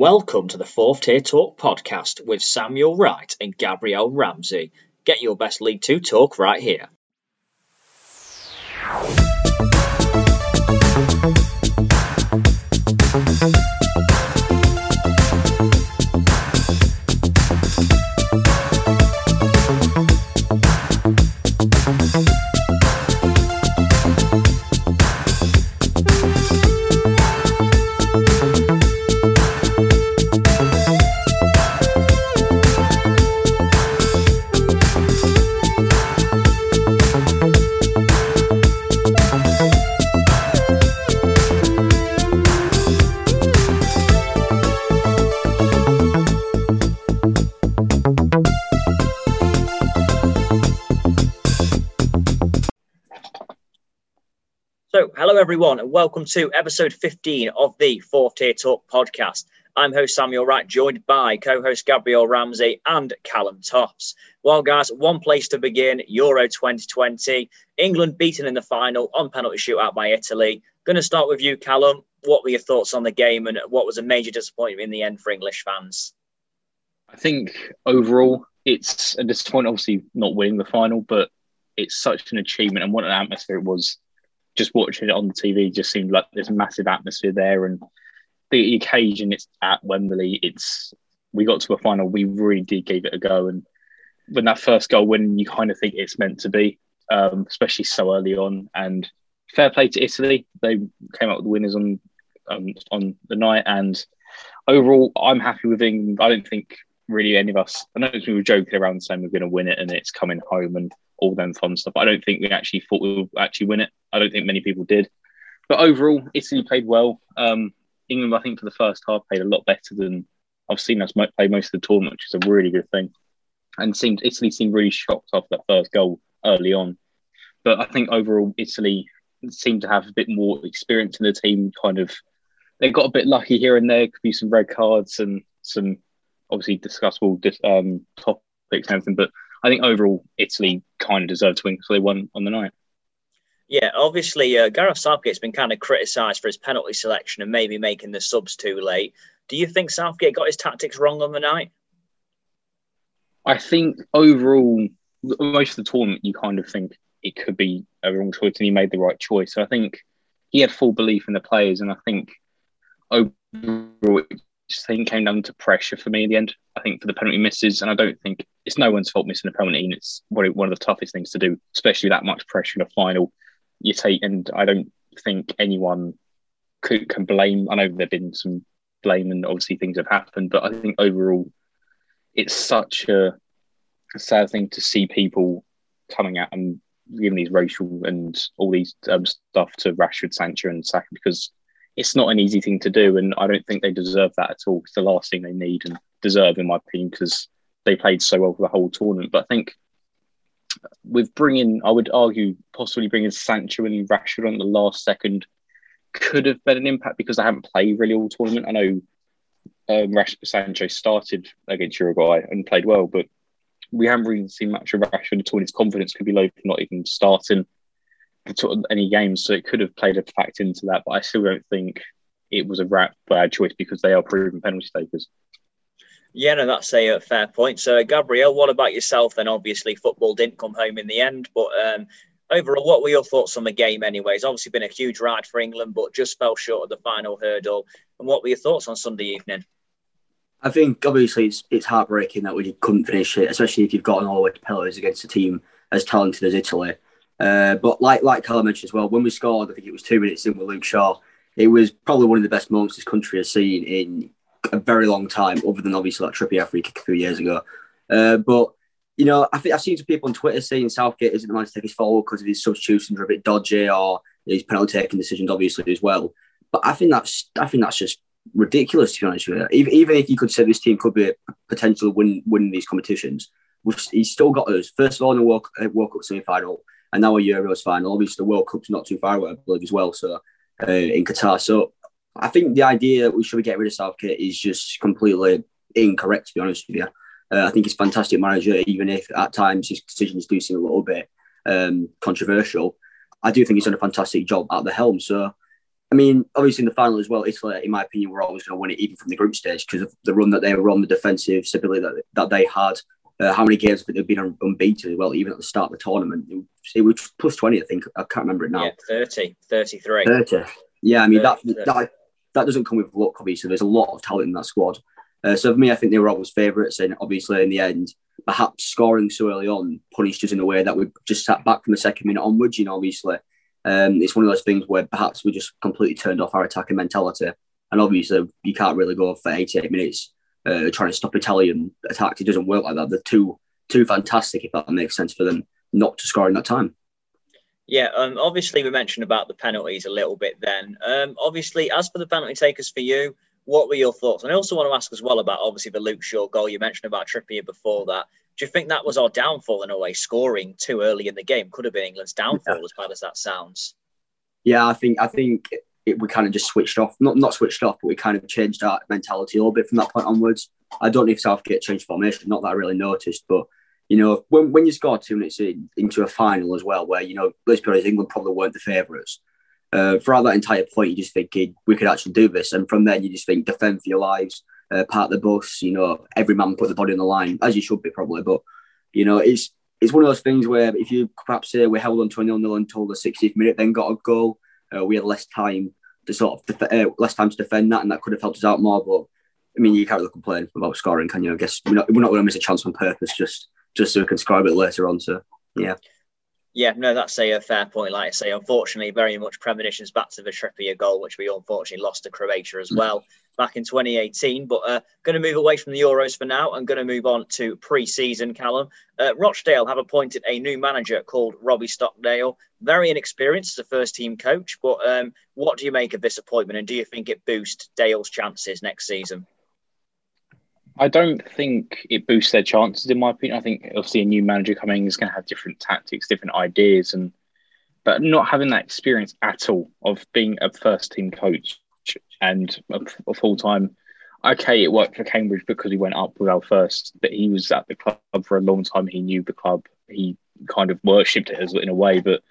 Welcome to the Fourth Tier Talk podcast with Samuel Wright and Gabrielle Ramsey. Get your best League Two talk right here. Everyone, and welcome to episode 15 of the Fourth Tier Talk podcast. I'm host Samuel Wright, joined by co-host Gabriel Ramsey and Callum Tops. Well, guys, one place to begin: Euro 2020. England beaten in the final on penalty shootout by Italy. Going to start with you, Callum. What were your thoughts on the game, and what was a major disappointment in the end for English fans? I think overall it's a disappointment, obviously not winning the final, but it's such an achievement and what an atmosphere it was just watching it on the TV just seemed like there's a massive atmosphere there, and the occasion it's at Wembley. It's we got to a final, we really did give it a go, and when that first goal win, you kind of think it's meant to be, um, especially so early on. And fair play to Italy, they came out with the winners on um, on the night, and overall, I'm happy with England. I don't think really any of us. I know we were joking around saying we're going to win it and it's coming home and all them fun stuff. I don't think we actually thought we would actually win it. I don't think many people did. But overall, Italy played well. Um, England, I think, for the first half, played a lot better than I've seen us play most of the tournament, which is a really good thing. And seemed Italy seemed really shocked after that first goal early on. But I think overall, Italy seemed to have a bit more experience in the team. Kind of, they got a bit lucky here and there. Could be some red cards and some obviously discussable um, topics and everything. But I think overall, Italy kind of deserved to win because they won on the night. Yeah, obviously, uh, Gareth Southgate's been kind of criticised for his penalty selection and maybe making the subs too late. Do you think Southgate got his tactics wrong on the night? I think overall, most of the tournament, you kind of think it could be a wrong choice, and he made the right choice. So I think he had full belief in the players, and I think overall, just think came down to pressure for me in the end. I think for the penalty misses, and I don't think it's no one's fault missing a penalty, and it's one of the toughest things to do, especially that much pressure in a final. You take, and I don't think anyone could, can blame. I know there've been some blame, and obviously things have happened, but I think overall, it's such a, sad thing to see people coming out and giving these racial and all these um, stuff to Rashford, Sancho, and Saka because it's not an easy thing to do, and I don't think they deserve that at all. It's the last thing they need and deserve, in my opinion, because they played so well for the whole tournament. But I think with bringing, I would argue, possibly bringing Sancho and Rashford on the last second could have been an impact because they haven't played really all tournament. I know um, Rashford Sancho started against Uruguay and played well, but we haven't really seen much of Rashford at all. His confidence could be low for not even starting any games, so it could have played a fact into that. But I still don't think it was a bad choice because they are proven penalty takers. Yeah, no, that's a, a fair point. So, Gabriel, what about yourself? Then, obviously, football didn't come home in the end, but um, overall, what were your thoughts on the game? Anyway, it's obviously been a huge ride for England, but just fell short of the final hurdle. And what were your thoughts on Sunday evening? I think obviously it's it's heartbreaking that we couldn't finish it, especially if you've got an all-way penalties against a team as talented as Italy. Uh, but like like Callum mentioned as well, when we scored, I think it was two minutes in with Luke Shaw. It was probably one of the best moments this country has seen in a very long time, other than obviously that Trippier free kick a few years ago. Uh, but you know, I think I've seen some people on Twitter saying Southgate isn't the man to take his forward because of his substitutions are a bit dodgy or his penalty taking decisions, obviously as well. But I think that's I think that's just ridiculous to be honest with you. Even, even if you could say this team could be potentially win winning these competitions, he's still got us. First of all, in the World, uh, World Cup semi final, and now a Euros final. Obviously, the World Cup's not too far away, I believe, as well. So uh, in Qatar, so I think the idea that we should get rid of Southgate is just completely incorrect. To be honest with you, uh, I think he's a fantastic manager, even if at times his decisions do seem a little bit um, controversial. I do think he's done a fantastic job at the helm. So I mean, obviously in the final as well, Italy, in my opinion, were always going to win it even from the group stage because of the run that they were on, the defensive stability that, that they had. Uh, how many games have they been unbeaten as well, even at the start of the tournament? It was, plus 20, I think. I can't remember it now. Yeah, 30, 33. 30. Yeah, I mean, 30, that, that that doesn't come with luck, obviously. There's a lot of talent in that squad. Uh, so for me, I think they were always favourites. And obviously, in the end, perhaps scoring so early on punished us in a way that we just sat back from the second minute onwards. You know, obviously, um, it's one of those things where perhaps we just completely turned off our attacking mentality. And obviously, you can't really go for 88 minutes uh, trying to stop Italian attacks. It doesn't work like that. They're too too fantastic, if that makes sense for them not to score in that time. Yeah, um, obviously we mentioned about the penalties a little bit then. Um, obviously, as for the penalty takers for you, what were your thoughts? And I also want to ask as well about obviously the Luke Shaw goal you mentioned about Trippier before that. Do you think that was our downfall in a way? Scoring too early in the game could have been England's downfall, yeah. as bad as that sounds. Yeah, I think I think it, we kind of just switched off. Not not switched off, but we kind of changed our mentality a little bit from that point onwards. I don't know if Southgate changed formation. Not that I really noticed, but you know, when, when you score two minutes in, into a final as well, where, you know, let's be honest, England probably weren't the favourites. Uh, throughout that entire point, you just thinking we could actually do this. And from there, you just think defend for your lives, uh, part the bus, you know, every man put the body on the line, as you should be probably. But, you know, it's it's one of those things where if you perhaps say we held on to a nil nil until the 60th minute, then got a goal, uh, we had less time to sort of def- uh, less time to defend that, and that could have helped us out more. But I mean, you can't really complain about scoring, can you? I guess we're not, we're not going to miss a chance on purpose just just so we can a bit later on. So yeah. Yeah, no, that's a, fair point. Like I say, unfortunately, very much premonitions back to the Trippier goal, which we unfortunately lost to Croatia as well back in 2018. But uh, going to move away from the Euros for now and going to move on to pre-season. Callum, uh, Rochdale have appointed a new manager called Robbie Stockdale. Very inexperienced as a first-team coach, but um, what do you make of this appointment, and do you think it boosts Dale's chances next season? I don't think it boosts their chances, in my opinion. I think obviously a new manager coming is going to have different tactics, different ideas, and but not having that experience at all of being a first team coach and a, a full time. Okay, it worked for Cambridge because he went up with our first, but he was at the club for a long time. He knew the club. He kind of worshipped it as in a way, but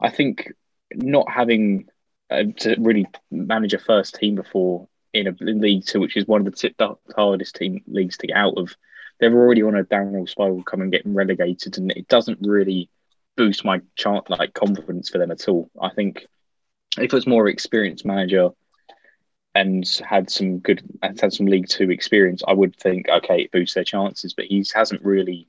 I think not having uh, to really manage a first team before in a in League Two, which is one of the, the hardest team leagues to get out of. They're already on a downhill spiral, coming getting relegated, and it doesn't really boost my chart like confidence for them at all. I think if it was more experienced manager and had some good had some League Two experience, I would think okay, it boosts their chances. But he hasn't really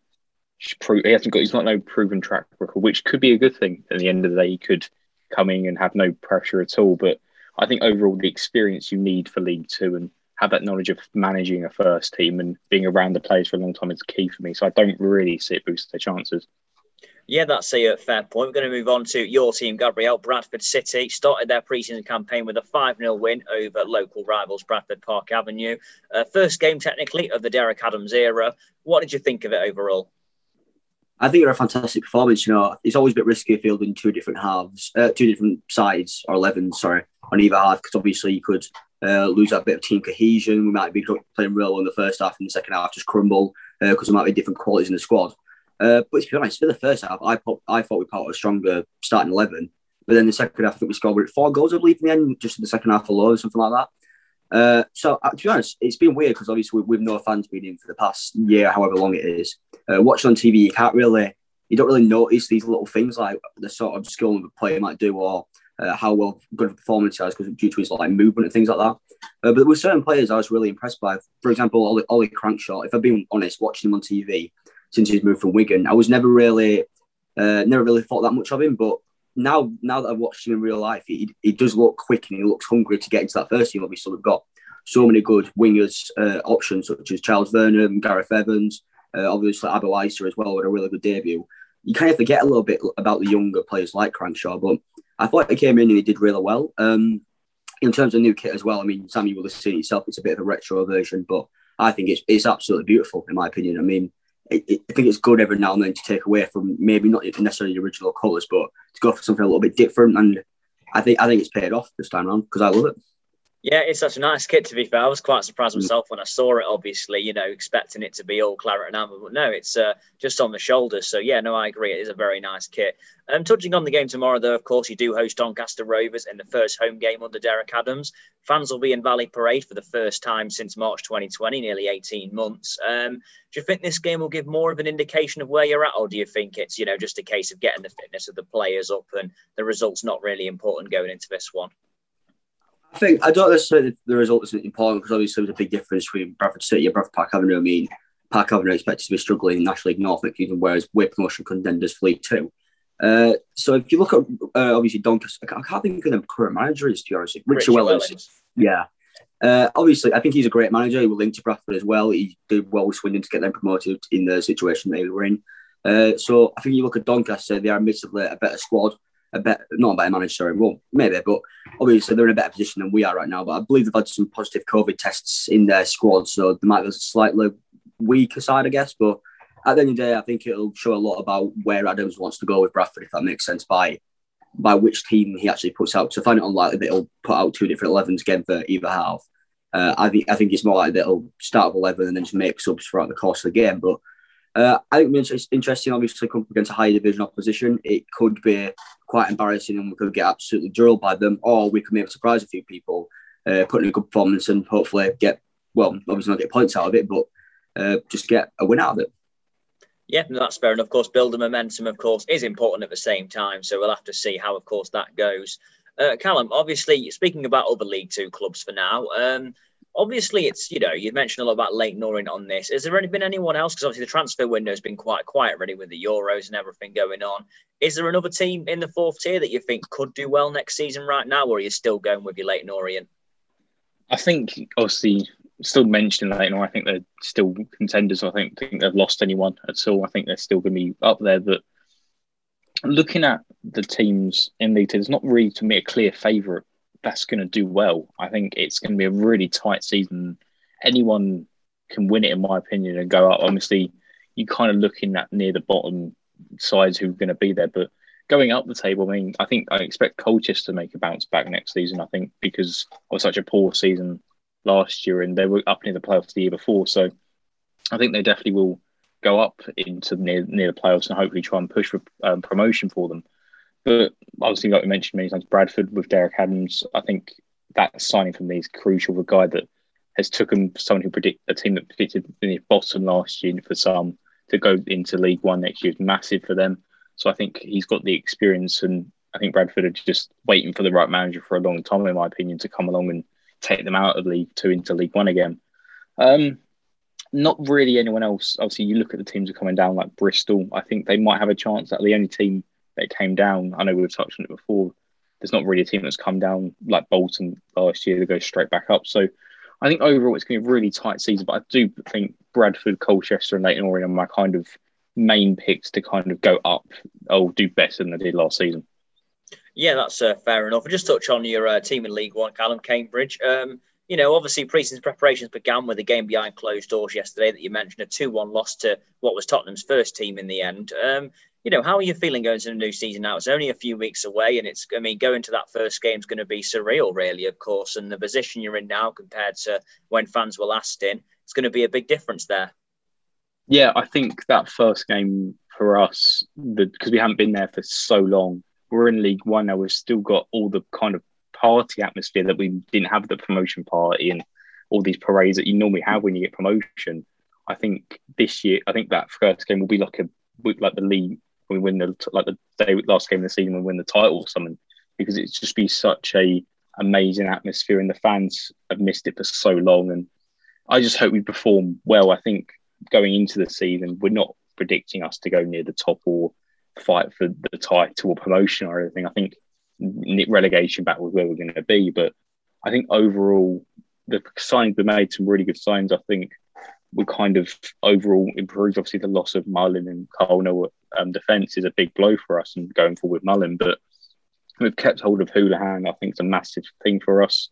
proved he hasn't got he's not no proven track record, which could be a good thing. At the end of the day, he could come in and have no pressure at all, but I think overall the experience you need for League Two and have that knowledge of managing a first team and being around the players for a long time is key for me. So I don't really see it boost their chances. Yeah, that's a fair point. We're going to move on to your team, Gabriel. Bradford City started their preseason campaign with a 5 0 win over local rivals Bradford Park Avenue. Uh, first game, technically, of the Derek Adams era. What did you think of it overall? I think they're a fantastic performance. You know, it's always a bit risky fielding two different halves, uh, two different sides or 11, sorry, on either half, because obviously you could uh, lose that bit of team cohesion. We might be playing real well in the first half and the second half just crumble because uh, there might be different qualities in the squad. Uh, but to be honest, for the first half, I, put, I thought we put out a stronger starting 11. But then the second half, I think we scored four goals, I believe, in the end, just in the second half alone, or something like that. Uh, so uh, to be honest, it's been weird because obviously we've no fans been in for the past year, however long it is. Uh, watching on TV, you can't really, you don't really notice these little things like the sort of skill the player might do or uh, how well good of a performance he has because due to his like movement and things like that. Uh, but there were certain players I was really impressed by. For example, Ollie, Ollie Crankshaw. If I've been honest, watching him on TV since he's moved from Wigan, I was never really, uh, never really thought that much of him. But now, now that I've watched him in real life, he, he does look quick and he looks hungry to get into that first team. Obviously, we've got so many good wingers uh, options such as Charles Vernam, Gareth Evans, uh, obviously Abo Eisa as well with a really good debut. You kind of forget a little bit about the younger players like Crankshaw, but I thought he came in and he did really well. Um, in terms of new kit as well, I mean, Sammy will have seen yourself. It's a bit of a retro version, but I think it's, it's absolutely beautiful in my opinion. I mean, it, it, I think it's good every now and then to take away from maybe not necessarily the original colours, but to go for something a little bit different. And I think I think it's paid off this time around because I love it. Yeah, it's such a nice kit. To be fair, I was quite surprised mm. myself when I saw it. Obviously, you know, expecting it to be all claret and amber, but no, it's uh, just on the shoulders. So yeah, no, I agree. It is a very nice kit. Um, touching on the game tomorrow, though, of course, you do host Doncaster Rovers in the first home game under Derek Adams. Fans will be in Valley Parade for the first time since March 2020, nearly 18 months. Um, do you think this game will give more of an indication of where you're at, or do you think it's you know just a case of getting the fitness of the players up and the results not really important going into this one? I think I don't necessarily think the result isn't important because obviously there's a big difference between Bradford City and Bradford Park Avenue. I mean, Park Avenue expected to be struggling in National League North next season, whereas we're promotion contenders for League Two. Uh, so if you look at uh, obviously Doncaster, I can't think of the current manager is to be honest. Rich Wellens. Yeah. Uh, obviously, I think he's a great manager. He will link to Bradford as well. He did well with Swindon to get them promoted in the situation they were in. Uh, so I think you look at Doncaster, they are admittedly a better squad a better, not a better manager, sorry, well, maybe, but obviously they're in a better position than we are right now. But I believe they've had some positive COVID tests in their squad, so they might be a slightly weaker side, I guess. But at the end of the day, I think it'll show a lot about where Adams wants to go with Bradford, if that makes sense, by by which team he actually puts out. So I find it unlikely that he'll put out two different 11s again for either half. Uh, I think I think it's more likely that he'll start with 11 and then just make subs throughout the course of the game. But uh, I think it's interesting, obviously, come against a higher division opposition. It could be quite embarrassing and we could get absolutely drilled by them, or we could maybe surprise a few people, uh, put in a good performance and hopefully get, well, obviously not get points out of it, but uh, just get a win out of it. Yeah, that's fair. And of course, building momentum, of course, is important at the same time. So we'll have to see how, of course, that goes. Uh, Callum, obviously, speaking about other League Two clubs for now, um, obviously it's you know you mentioned a lot about Leyton Orient on this. Has there been anyone else? Because obviously the transfer window has been quite quiet really with the Euros and everything going on. Is there another team in the fourth tier that you think could do well next season right now, or are you still going with your Leyton Orient? I think obviously still mentioning Leyton Orient. I think they're still contenders. I think think they've lost anyone at all. I think they're still going to be up there, but. Looking at the teams in Two, there's not really to me a clear favourite that's going to do well. I think it's going to be a really tight season. Anyone can win it, in my opinion, and go up. Obviously, you kind of looking at near the bottom sides who are going to be there, but going up the table, I mean, I think I expect Colchester to make a bounce back next season. I think because of such a poor season last year, and they were up near the playoffs the year before, so I think they definitely will go up into near near the playoffs and hopefully try and push for um, promotion for them. But obviously, like we mentioned many times, Bradford with Derek Adams, I think that signing for me is crucial. The guy that has took him, someone who predict a team that predicted the bottom last year for some to go into League One next year is massive for them. So I think he's got the experience, and I think Bradford are just waiting for the right manager for a long time, in my opinion, to come along and take them out of League Two into League One again. Um, not really anyone else. Obviously, you look at the teams are coming down, like Bristol. I think they might have a chance. That the only team that came down. I know we've touched on it before. There's not really a team that's come down like Bolton last year to go straight back up. So I think overall it's going to be a really tight season. But I do think Bradford, Colchester, and Leyton Orient are my kind of main picks to kind of go up or do better than they did last season. Yeah, that's uh, fair enough. I'll just touch on your uh, team in League One, Callum Cambridge. Um, you know, obviously pre-season preparations began with a game behind closed doors yesterday that you mentioned, a 2-1 loss to what was Tottenham's first team in the end. Um, you know, how are you feeling going to the new season now? It's only a few weeks away, and it's, I mean, going to that first game is going to be surreal, really, of course. And the position you're in now compared to when fans were last in, it's going to be a big difference there. Yeah, I think that first game for us, because we haven't been there for so long, we're in League One now. We've still got all the kind of party atmosphere that we didn't have the promotion party and all these parades that you normally have when you get promotion. I think this year, I think that first game will be like a like the league we win the like the day last game of the season we win the title or something because it's just be such a amazing atmosphere and the fans have missed it for so long and I just hope we perform well. I think going into the season we're not predicting us to go near the top or fight for the title or promotion or anything. I think relegation battle is where we're going to be, but I think overall the signings we made some really good signs. I think we kind of overall improved. Obviously, the loss of Mullin and Colnell um, defence is a big blow for us and going forward with Mullin, but we've kept hold of Hoolahan. I think it's a massive thing for us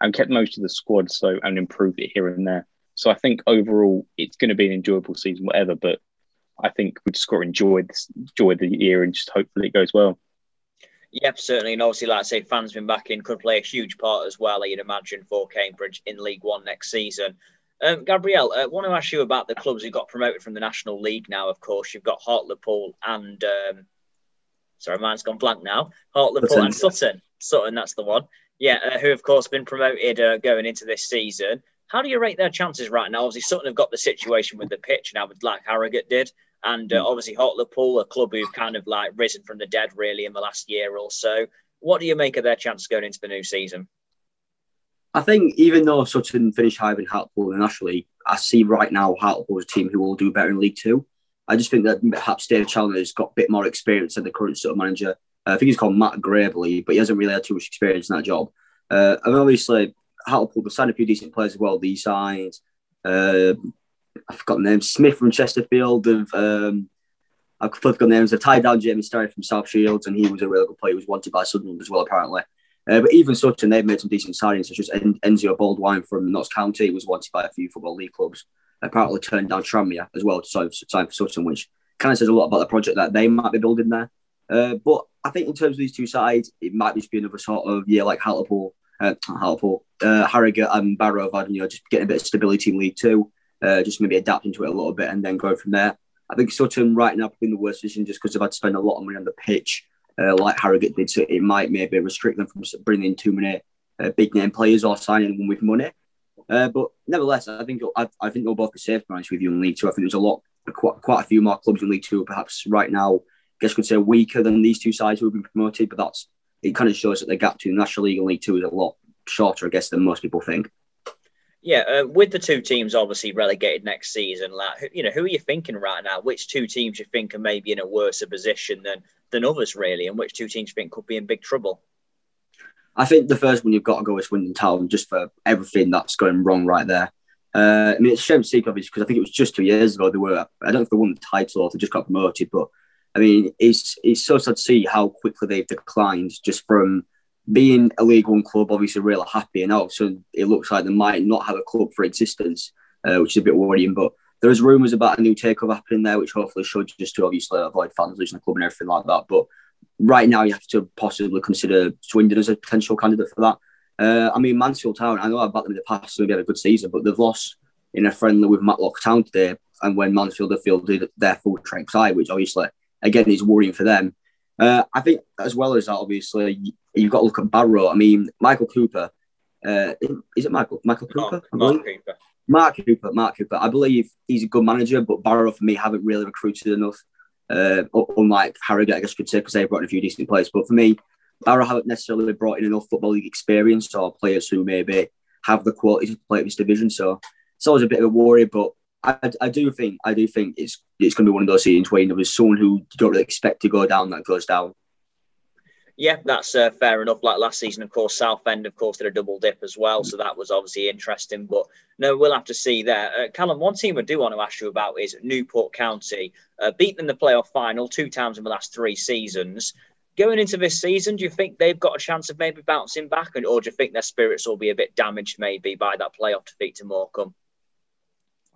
and kept most of the squad so and improved it here and there. So I think overall it's going to be an enjoyable season, whatever. But I think we just got to enjoy this, enjoy the year and just hopefully it goes well. Yep, certainly. And obviously, like I say, fans been back in could play a huge part as well, you'd imagine, for Cambridge in League One next season. Um, Gabrielle, I uh, want to ask you about the clubs who got promoted from the National League now, of course. You've got Hartlepool and, um, sorry, mine's gone blank now. Hartlepool and Sutton. Sutton, that's the one. Yeah, uh, who, of course, been promoted uh, going into this season. How do you rate their chances right now? Obviously, Sutton have got the situation with the pitch now, like Harrogate did. And uh, hmm. obviously, Hartlepool, a club who've kind of like risen from the dead really in the last year or so. What do you make of their chances going into the new season? I think even though Sutton finished higher than Hartlepool in the National League, I see right now Hartlepool as a team who will do better in League Two. I just think that perhaps Dave Challinor's got a bit more experience than the current Sutton manager. Uh, I think he's called Matt Gray, I believe, but he hasn't really had too much experience in that job. Uh, and obviously, Hartlepool, they signed a few decent players as well. They signed, uh, I've forgotten the name, Smith from Chesterfield. Of, um, I've forgotten names. They've tied down Jamie Sterry from South Shields, and he was a really good player. He was wanted by Sunderland as well, apparently. Uh, but even Sutton, they've made some decent signings, such as en- Enzio Boldewijn from Notts County. Was wanted by a few Football League clubs. Apparently turned down Tranmere as well to sign for Sutton, which kind of says a lot about the project that they might be building there. Uh, but I think in terms of these two sides, it might just be another sort of year like Hartlepool, uh, Hartlepool, uh, Harrogate and Barrow have had, you know, just getting a bit of stability in League Two, uh, just maybe adapting to it a little bit and then go from there. I think Sutton right now in the worst position just because they've had to spend a lot of money on the pitch, uh, like Harrogate did. So it might maybe restrict them from bringing in too many uh, big name players or signing them with money. Uh, but nevertheless, I think I, I think they'll both be safe, To be honest with you in League Two. I think there's a lot, quite, quite a few more clubs in League Two, perhaps right now. I guess I could say weaker than these two sides who have been promoted, but that's it. Kind of shows that the gap between National League and League Two is a lot shorter, I guess, than most people think. Yeah, uh, with the two teams obviously relegated next season, like you know, who are you thinking right now? Which two teams you think are maybe in a worse position than than others, really, and which two teams you think could be in big trouble? I think the first one you've got to go is Swindon Town, just for everything that's going wrong right there. Uh, I mean, it's a shame to see, obviously, because I think it was just two years ago they were. I don't know if they won the title or they just got promoted, but I mean, it's it's so sad to see how quickly they've declined just from being a League One club, obviously really happy, and also it looks like they might not have a club for existence, uh, which is a bit worrying. But there's rumours about a new takeover happening there, which hopefully should just to obviously avoid fans losing the club and everything like that. But right now, you have to possibly consider Swindon as a potential candidate for that. Uh, I mean, Mansfield Town, I know I've backed them in the past, so they had a good season, but they've lost in a friendly with Matlock Town today, and when Mansfield have fielded their full strength side, which obviously again is worrying for them. Uh, I think as well as that, obviously, you've got to look at Barrow. I mean, Michael Cooper. Uh, is it Michael? Michael Cooper? Mark, Mark Cooper. Mark Cooper. Mark Cooper. I believe he's a good manager, but Barrow for me haven't really recruited enough. Uh, unlike Harrogate, I guess you could say, because they've brought in a few decent players. But for me, Barrow haven't necessarily brought in enough football league experience or players who maybe have the quality to play at this division. So it's always a bit of a worry, but I, I do think I do think it's it's going to be one of those seasons where there's someone who you don't really expect to go down that goes down. Yeah, that's uh, fair enough. Like last season, of course, Southend, of course, did a double dip as well, so that was obviously interesting. But no, we'll have to see there. Uh, Callum, one team I do want to ask you about is Newport County, uh, in the playoff final two times in the last three seasons. Going into this season, do you think they've got a chance of maybe bouncing back, and or do you think their spirits will be a bit damaged maybe by that playoff defeat to Morecambe?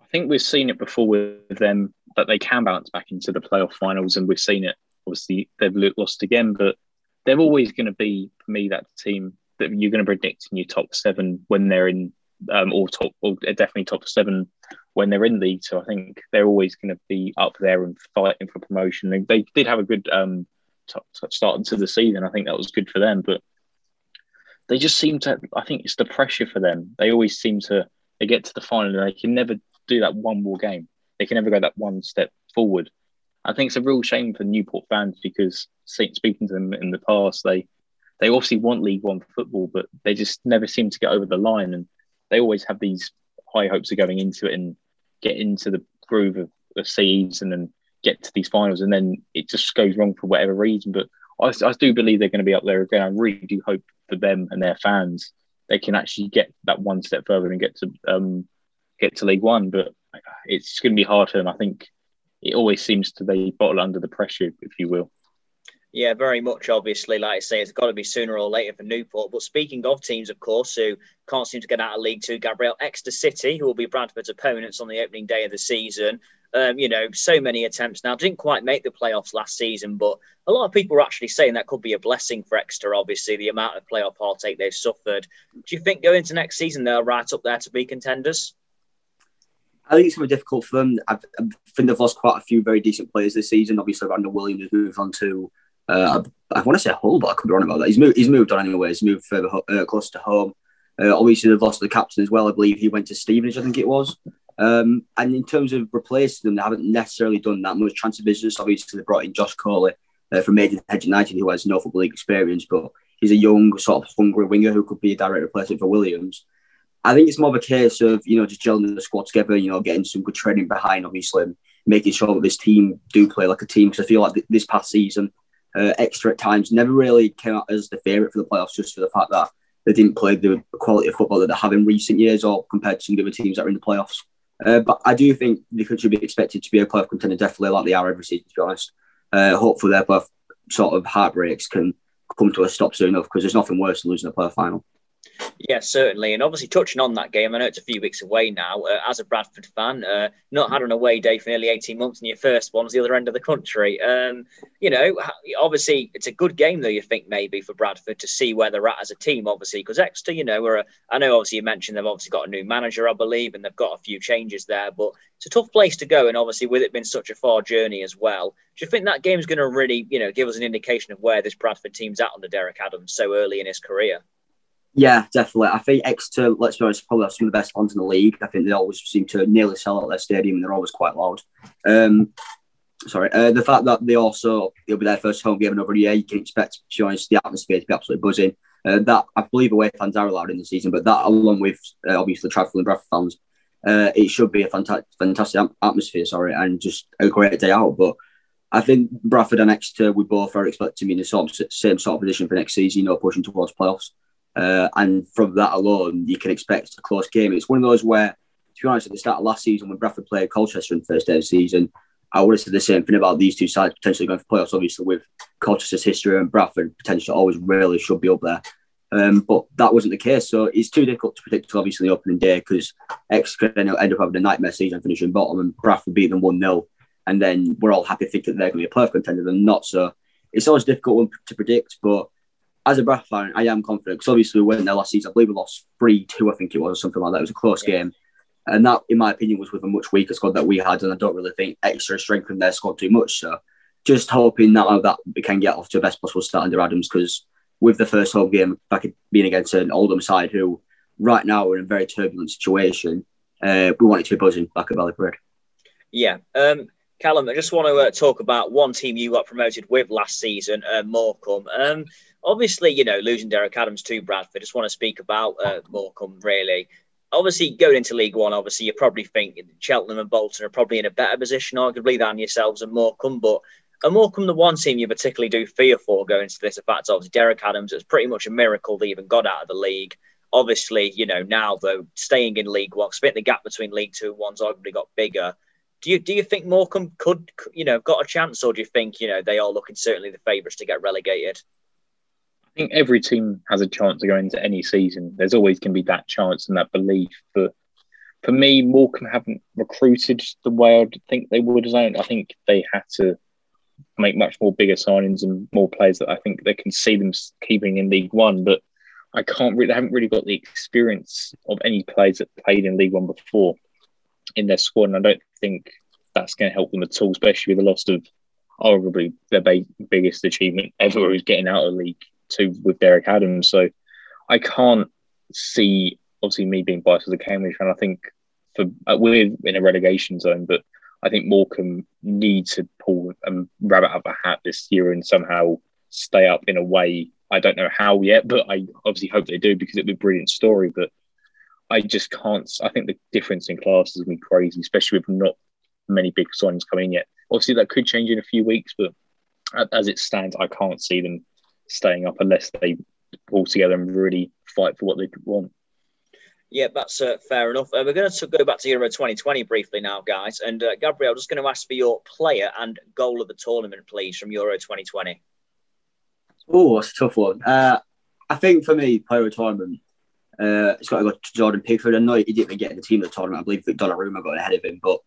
I think we've seen it before with them that they can bounce back into the playoff finals, and we've seen it. Obviously, they've lost again, but they're always going to be for me that team that you're going to predict in your top seven when they're in, um, or top, or definitely top seven when they're in league. So I think they're always going to be up there and fighting for promotion. They, they did have a good um, t- t- start to the season. I think that was good for them, but they just seem to. I think it's the pressure for them. They always seem to. They get to the final and they can never do that one more game. They can never go that one step forward. I think it's a real shame for Newport fans because speaking to them in the past, they they obviously want League One football, but they just never seem to get over the line, and they always have these high hopes of going into it and get into the groove of the season and get to these finals, and then it just goes wrong for whatever reason. But I, I do believe they're going to be up there again. I really do hope for them and their fans they can actually get that one step further and get to um, get to League One, but it's going to be hard for them. I think it always seems to be bottled under the pressure, if you will. Yeah, very much. Obviously, like I say, it's got to be sooner or later for Newport. But speaking of teams, of course, who can't seem to get out of League Two, Gabriel Exeter City, who will be Bradford's opponents on the opening day of the season, Um, you know, so many attempts now. Didn't quite make the playoffs last season, but a lot of people are actually saying that could be a blessing for Exeter, obviously, the amount of playoff heartache they've suffered. Do you think going into next season they're right up there to be contenders? I think it's going to be difficult for them. I, I think they've lost quite a few very decent players this season. Obviously, Randell Williams has moved on to, uh, I, I, want to say Hull, but I could be wrong about that. He's moved, he's moved on anyway. He's moved further uh, close to home. Uh, obviously, they've lost the captain as well. I believe he went to Stevenage, I think it was. Um, and in terms of replacing them, they haven't necessarily done that much transfer business. Obviously, they brought in Josh Coley uh, from Maidenhead United, who has no football league experience, but he's a young, sort of hungry winger who could be a direct replacement for Williams. I think it's more of a case of, you know, just gelling the squad together, you know, getting some good training behind, obviously, and making sure that this team do play like a team. Because I feel like this past season, uh, Exeter at times never really came out as the favourite for the playoffs just for the fact that they didn't play the quality of football that they have in recent years or compared to some of the other teams that are in the playoffs. Uh, but I do think they could be expected to be a playoff contender, definitely like they are every season, to be honest. Uh, hopefully their playoff sort of heartbreaks can come to a stop soon enough because there's nothing worse than losing a playoff final. Yeah, certainly. And obviously, touching on that game, I know it's a few weeks away now. Uh, as a Bradford fan, uh, not had an away day for nearly 18 months, and your first one's the other end of the country. Um, you know, obviously, it's a good game, though, you think, maybe for Bradford to see where they're at as a team, obviously, because Exeter, you know, are a, I know obviously you mentioned they've obviously got a new manager, I believe, and they've got a few changes there, but it's a tough place to go. And obviously, with it being such a far journey as well, do you think that game's going to really, you know, give us an indication of where this Bradford team's at under Derek Adams so early in his career? Yeah, definitely. I think Exeter, let's be honest, probably have some of the best fans in the league. I think they always seem to nearly sell out their stadium and they're always quite loud. Um, sorry. Uh, the fact that they also, it'll be their first home game in over a year, you can expect, to be honest, the atmosphere to be absolutely buzzing. Uh, that, I believe, away fans are allowed in the season, but that, along with uh, obviously Trafford and Bradford fans, uh, it should be a fantastic, fantastic atmosphere, sorry, and just a great day out. But I think Bradford and Exeter, we both are expected to be in the of, same sort of position for next season, you know, pushing towards playoffs. Uh, and from that alone, you can expect a close game. It's one of those where, to be honest, at the start of last season, when Bradford played Colchester in the first day of the season, I would have said the same thing about these two sides potentially going for playoffs. Obviously, with Colchester's history and Bradford potentially always really should be up there. Um, but that wasn't the case. So it's too difficult to predict, obviously, the opening day because could end up having a nightmare season finishing bottom and Bradford beat them 1 0. And then we're all happy thinking that they're going to be a playoff contender and not. So it's always difficult to predict. But as a Bradford fan, I am confident because obviously we went there last season. I believe we lost 3 2, I think it was, or something like that. It was a close yeah. game. And that, in my opinion, was with a much weaker squad that we had. And I don't really think Exeter strengthened their squad too much. So just hoping that, that we can get off to the best possible start under Adams because with the first home game back being against an Oldham side who right now are in a very turbulent situation, uh, we want it to be buzzing back at Valley Parade. Yeah. Um, Callum, I just want to uh, talk about one team you got promoted with last season, uh, Morecambe. Um, obviously, you know, losing Derek Adams to Bradford, just want to speak about uh, Morecambe really. Obviously, going into League One, obviously, you probably think Cheltenham and Bolton are probably in a better position, arguably, than yourselves and Morecambe. But are Morecambe the one team you particularly do fear for going into this? In fact, obviously, Derek Adams, it's pretty much a miracle they even got out of the league. Obviously, you know, now, though, staying in League One, split the gap between League Two and One's arguably got bigger. Do you, do you think Morecambe could, you know, got a chance, or do you think, you know, they are looking certainly the favourites to get relegated? I think every team has a chance to go into any season. There's always going to be that chance and that belief. But for me, Morecambe haven't recruited the way I'd think they would. I think they had to make much more bigger signings and more players that I think they can see them keeping in League One. But I can't really, they haven't really got the experience of any players that played in League One before in their squad. And I don't think that's going to help them at all, especially with the loss of arguably their biggest achievement ever, who's getting out of League to with Derek Adams. So I can't see, obviously, me being biased as a Cambridge fan. I think for uh, we're in a relegation zone, but I think Morecambe need to pull a rabbit out of a hat this year and somehow stay up in a way. I don't know how yet, but I obviously hope they do because it'd be a brilliant story. But I just can't. I think the difference in classes is be crazy, especially with not many big signings coming yet. Obviously, that could change in a few weeks, but as it stands, I can't see them staying up unless they pull together and really fight for what they want. Yeah, that's uh, fair enough. Uh, we're going to go back to Euro 2020 briefly now, guys. And uh, Gabriel, I'm just going to ask for your player and goal of the tournament, please, from Euro 2020. Oh, that's a tough one. Uh, I think for me, player of the tournament, uh, it's got to go to Jordan Pickford. I know he didn't get in the team of the tournament. I believe Donnarumma got ahead of him, but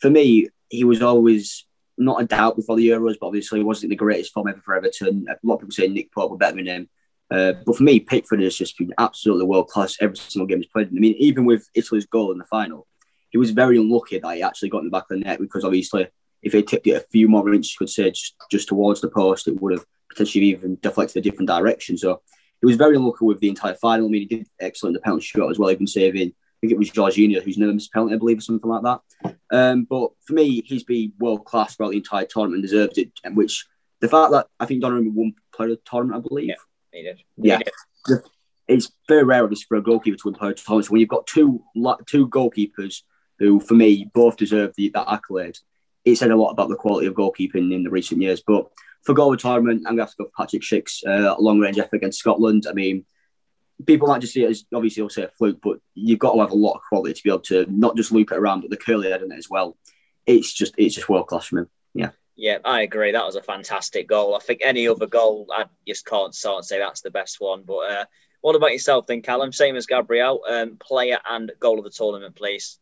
for me, he was always not a doubt before the Euros, but obviously wasn't the greatest form ever for Everton. A lot of people say Nick Pope were better than him. Uh, but for me, Pickford has just been absolutely world class every single game he's played. I mean, even with Italy's goal in the final, he was very unlucky that he actually got in the back of the net because obviously, if he tipped it a few more inches, could say just, just towards the post, it would have potentially even deflected a different direction. So he was very unlucky with the entire final. I mean, he did excellent the penalty shot as well, even saving think it was Jorginho who's never missed a penalty, I believe, or something like that. Um, but for me, he's been world class throughout the entire tournament and deserves it. Which the fact that I think Donnarumma won player of the tournament, I believe. Yeah, he did. Yeah. He did. It's very rare of for a goalkeeper to win player of the tournament. So when you've got two two goalkeepers who, for me, both deserve the, that accolade, it said a lot about the quality of goalkeeping in the recent years. But for goal retirement, I'm going to have to go Patrick Schick's uh, long range effort against Scotland. I mean, people might just see it as obviously you'll say a fluke, but you've got to have a lot of quality to be able to not just loop it around, but the curly head in it as well. It's just it's just world class from him. Yeah. Yeah, I agree. That was a fantastic goal. I think any other goal, I just can't start and say that's the best one. But uh, what about yourself then, Callum? Same as Gabriel, um, player and goal of the tournament, please.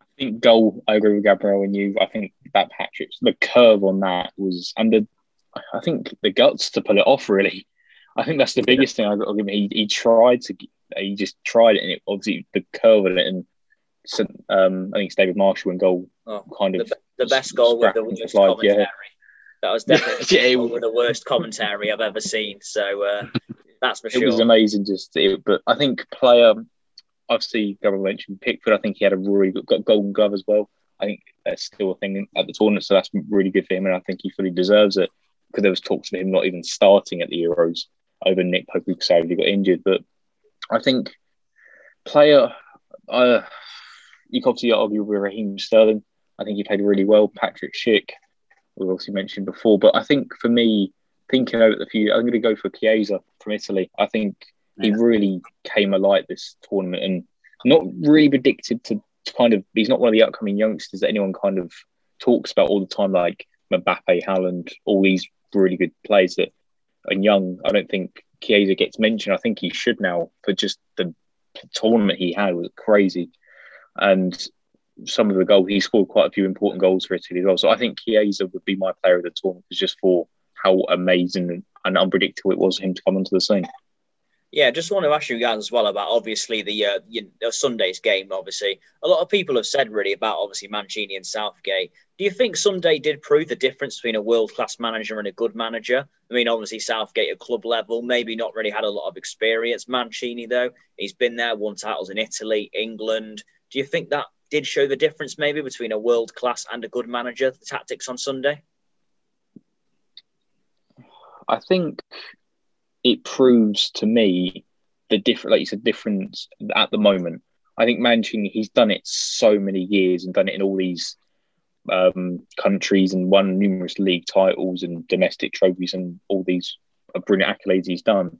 I think goal. I agree with Gabriel and you. I think that Patrick's the curve on that was, and the I think the guts to pull it off really. I think that's the biggest thing I'll give him. He, he tried to, he just tried it, and it, obviously the curve of it, and um, I think it's David Marshall and goal oh, kind of the, the best goal with the worst life, commentary. Yeah. That was definitely yeah, it, the worst commentary I've ever seen. So uh, that's for sure. It was amazing, just it, but I think player. Obviously, Gabriel mentioned Pickford. I think he had a really good got Golden Glove as well. I think that's still a thing at the tournament, so that's really good for him, and I think he fully deserves it because there was talks of him not even starting at the Euros over Nick Pope who sadly got injured. But I think player, uh, you can obviously argue with Raheem Sterling. I think he played really well. Patrick Schick, we've obviously mentioned before. But I think for me, thinking over the few, I'm going to go for Chiesa from Italy. I think he really came alight this tournament and not really predicted to, to kind of, he's not one of the upcoming youngsters that anyone kind of talks about all the time, like Mbappe, Haaland, all these really good players that and young. I don't think Chiesa gets mentioned. I think he should now for just the tournament he had was crazy, and some of the goals he scored quite a few important goals for Italy as well. So I think Chiesa would be my player of the tournament just for how amazing and unpredictable it was for him to come onto the scene. Yeah, just want to ask you guys as well about obviously the uh, you know, Sunday's game. Obviously, a lot of people have said really about obviously Mancini and Southgate. Do you think Sunday did prove the difference between a world class manager and a good manager? I mean, obviously Southgate at club level, maybe not really had a lot of experience. Mancini though, he's been there, won titles in Italy, England. Do you think that did show the difference maybe between a world class and a good manager? The tactics on Sunday. I think it proves to me the different, like you said, difference at the moment. I think Mancini, he's done it so many years and done it in all these um, countries and won numerous league titles and domestic trophies and all these brilliant accolades he's done.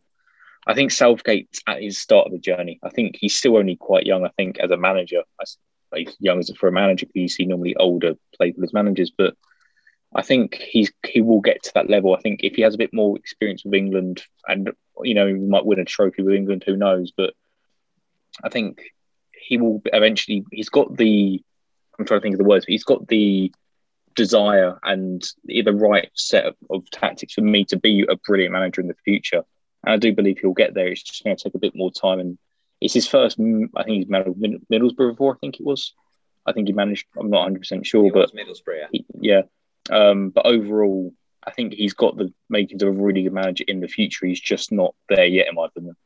I think Southgate's at his start of the journey. I think he's still only quite young. I think as a manager, as like young as for a manager, because you see normally older players as managers, but I think he's he will get to that level. I think if he has a bit more experience with England, and you know, he might win a trophy with England, who knows? But I think he will eventually. He's got the. I'm trying to think of the words, but he's got the desire and the right set of, of tactics for me to be a brilliant manager in the future. And I do believe he'll get there. It's just going to take a bit more time. And it's his first. I think he's managed Middlesbrough before. I think it was. I think he managed. I'm not 100 percent sure, but Middlesbrough. Yeah. He, yeah. Um, but overall, I think he's got the makings of a really good manager in the future. He's just not there yet, in my opinion.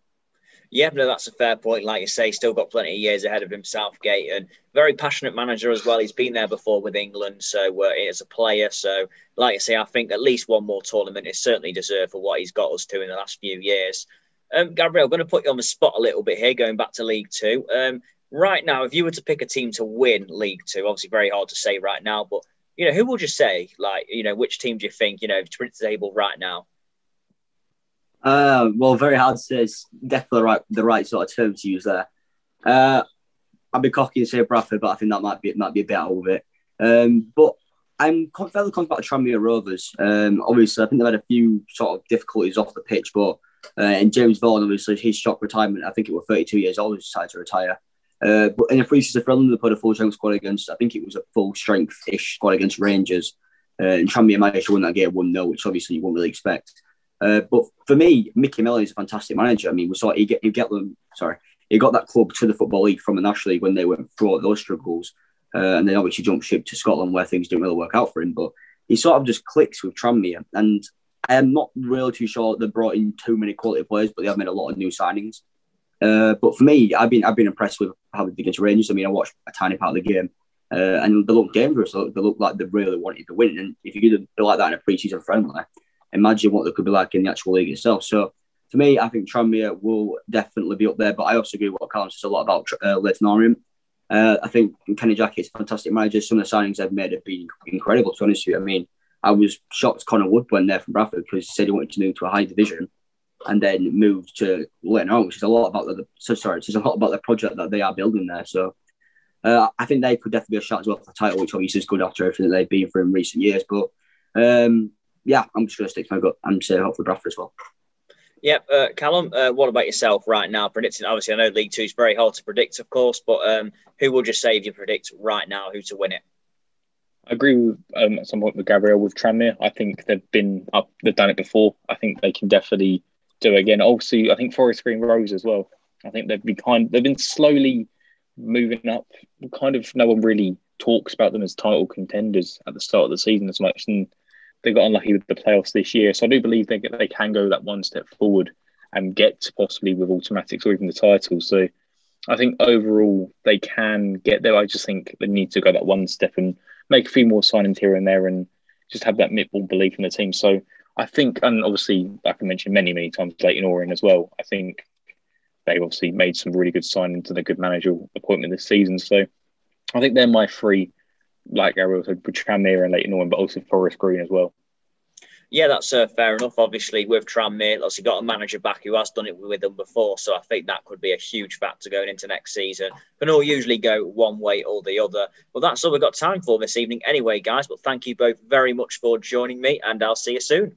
Yeah, no, that's a fair point. Like you say, still got plenty of years ahead of him, Southgate, and very passionate manager as well. He's been there before with England, so uh, as a player. So, like I say, I think at least one more tournament is certainly deserved for what he's got us to in the last few years. Um, Gabriel, I'm going to put you on the spot a little bit here, going back to League Two. Um, right now, if you were to pick a team to win League Two, obviously very hard to say right now, but you know, who would you say? Like, you know, which team do you think, you know, to the table right now? Uh, well, very hard to say. It's definitely right, the right sort of term to use there. Uh, I'd be cocky and say Bradford, but I think that might be might be a bit out of it. Um, but I'm fairly confident about Tranmere Rovers. Um, obviously, I think they've had a few sort of difficulties off the pitch, but uh, and James Vaughan, obviously, his shock retirement. I think it was 32 years old. He decided to retire. Uh, but in a pre-season friendly, they put a full strength squad against. I think it was a full strength ish squad against Rangers, uh, and Tranmere managed to win that game one 0 which obviously you wouldn't really expect. Uh, but for me, Micky Mellon is a fantastic manager. I mean, we saw he get he get them. Sorry, he got that club to the football league from the National League when they went through all those struggles, uh, and then obviously jumped ship to Scotland where things didn't really work out for him. But he sort of just clicks with Tranmere, and I am not really too sure they brought in too many quality players, but they have made a lot of new signings. Uh, but for me, I've been I've been impressed with how they did against Rangers. I mean, I watched a tiny part of the game, uh, and they looked dangerous. They looked like they really wanted to win. And if you could be like that in a pre-season friendly, imagine what they could be like in the actual league itself. So for me, I think Tranmere will definitely be up there. But I also agree with what Callum says a lot about uh, Leyton Orient. Uh, I think Kenny Jackett is a fantastic manager. Some of the signings they've made have been incredible. To be honest with you, I mean, I was shocked Connor Wood went there from Bradford because he said he wanted to move to a high division and then moved to Leyton Orient, which is a lot about the so sorry, it's a lot about the project that they are building there. So uh, I think they could definitely be a shot as well for the title, which obviously is good after everything that they've been through in recent years. But um, yeah, I'm just going to stick to my gut and say hopefully Bradford as well. Yep, uh, Callum, uh, what about yourself right now? Predicting, obviously, I know League Two is very hard to predict, of course, but um, who would you say if you predict right now who to win it? I agree with um, at some point with Gabriel with Tranmere. I think they've been up, they've done it before. I think they can definitely do again. Also, I think Forest Green Rovers as well. I think they've been kind, they've been slowly moving up. Kind of, no one really talks about them as title contenders at the start of the season as much, and they got unlucky with the playoffs this year. So I do believe they they can go that one step forward and get possibly with automatics or even the title. So I think overall they can get there. I just think they need to go that one step and make a few more signings here and there and just have that more belief in the team. So I think, and obviously, like I mentioned many, many times, Leyton Orient as well. I think they've obviously made some really good signings and a good managerial appointment this season. So I think they're my three, like Ariel said, Tranmere and Leyton Orient, but also Forest Green as well. Yeah, that's uh, fair enough. Obviously, with Tranmere, obviously got a manager back who has done it with them before, so I think that could be a huge factor going into next season. Can all usually go one way or the other. Well, that's all we've got time for this evening, anyway, guys. But thank you both very much for joining me, and I'll see you soon.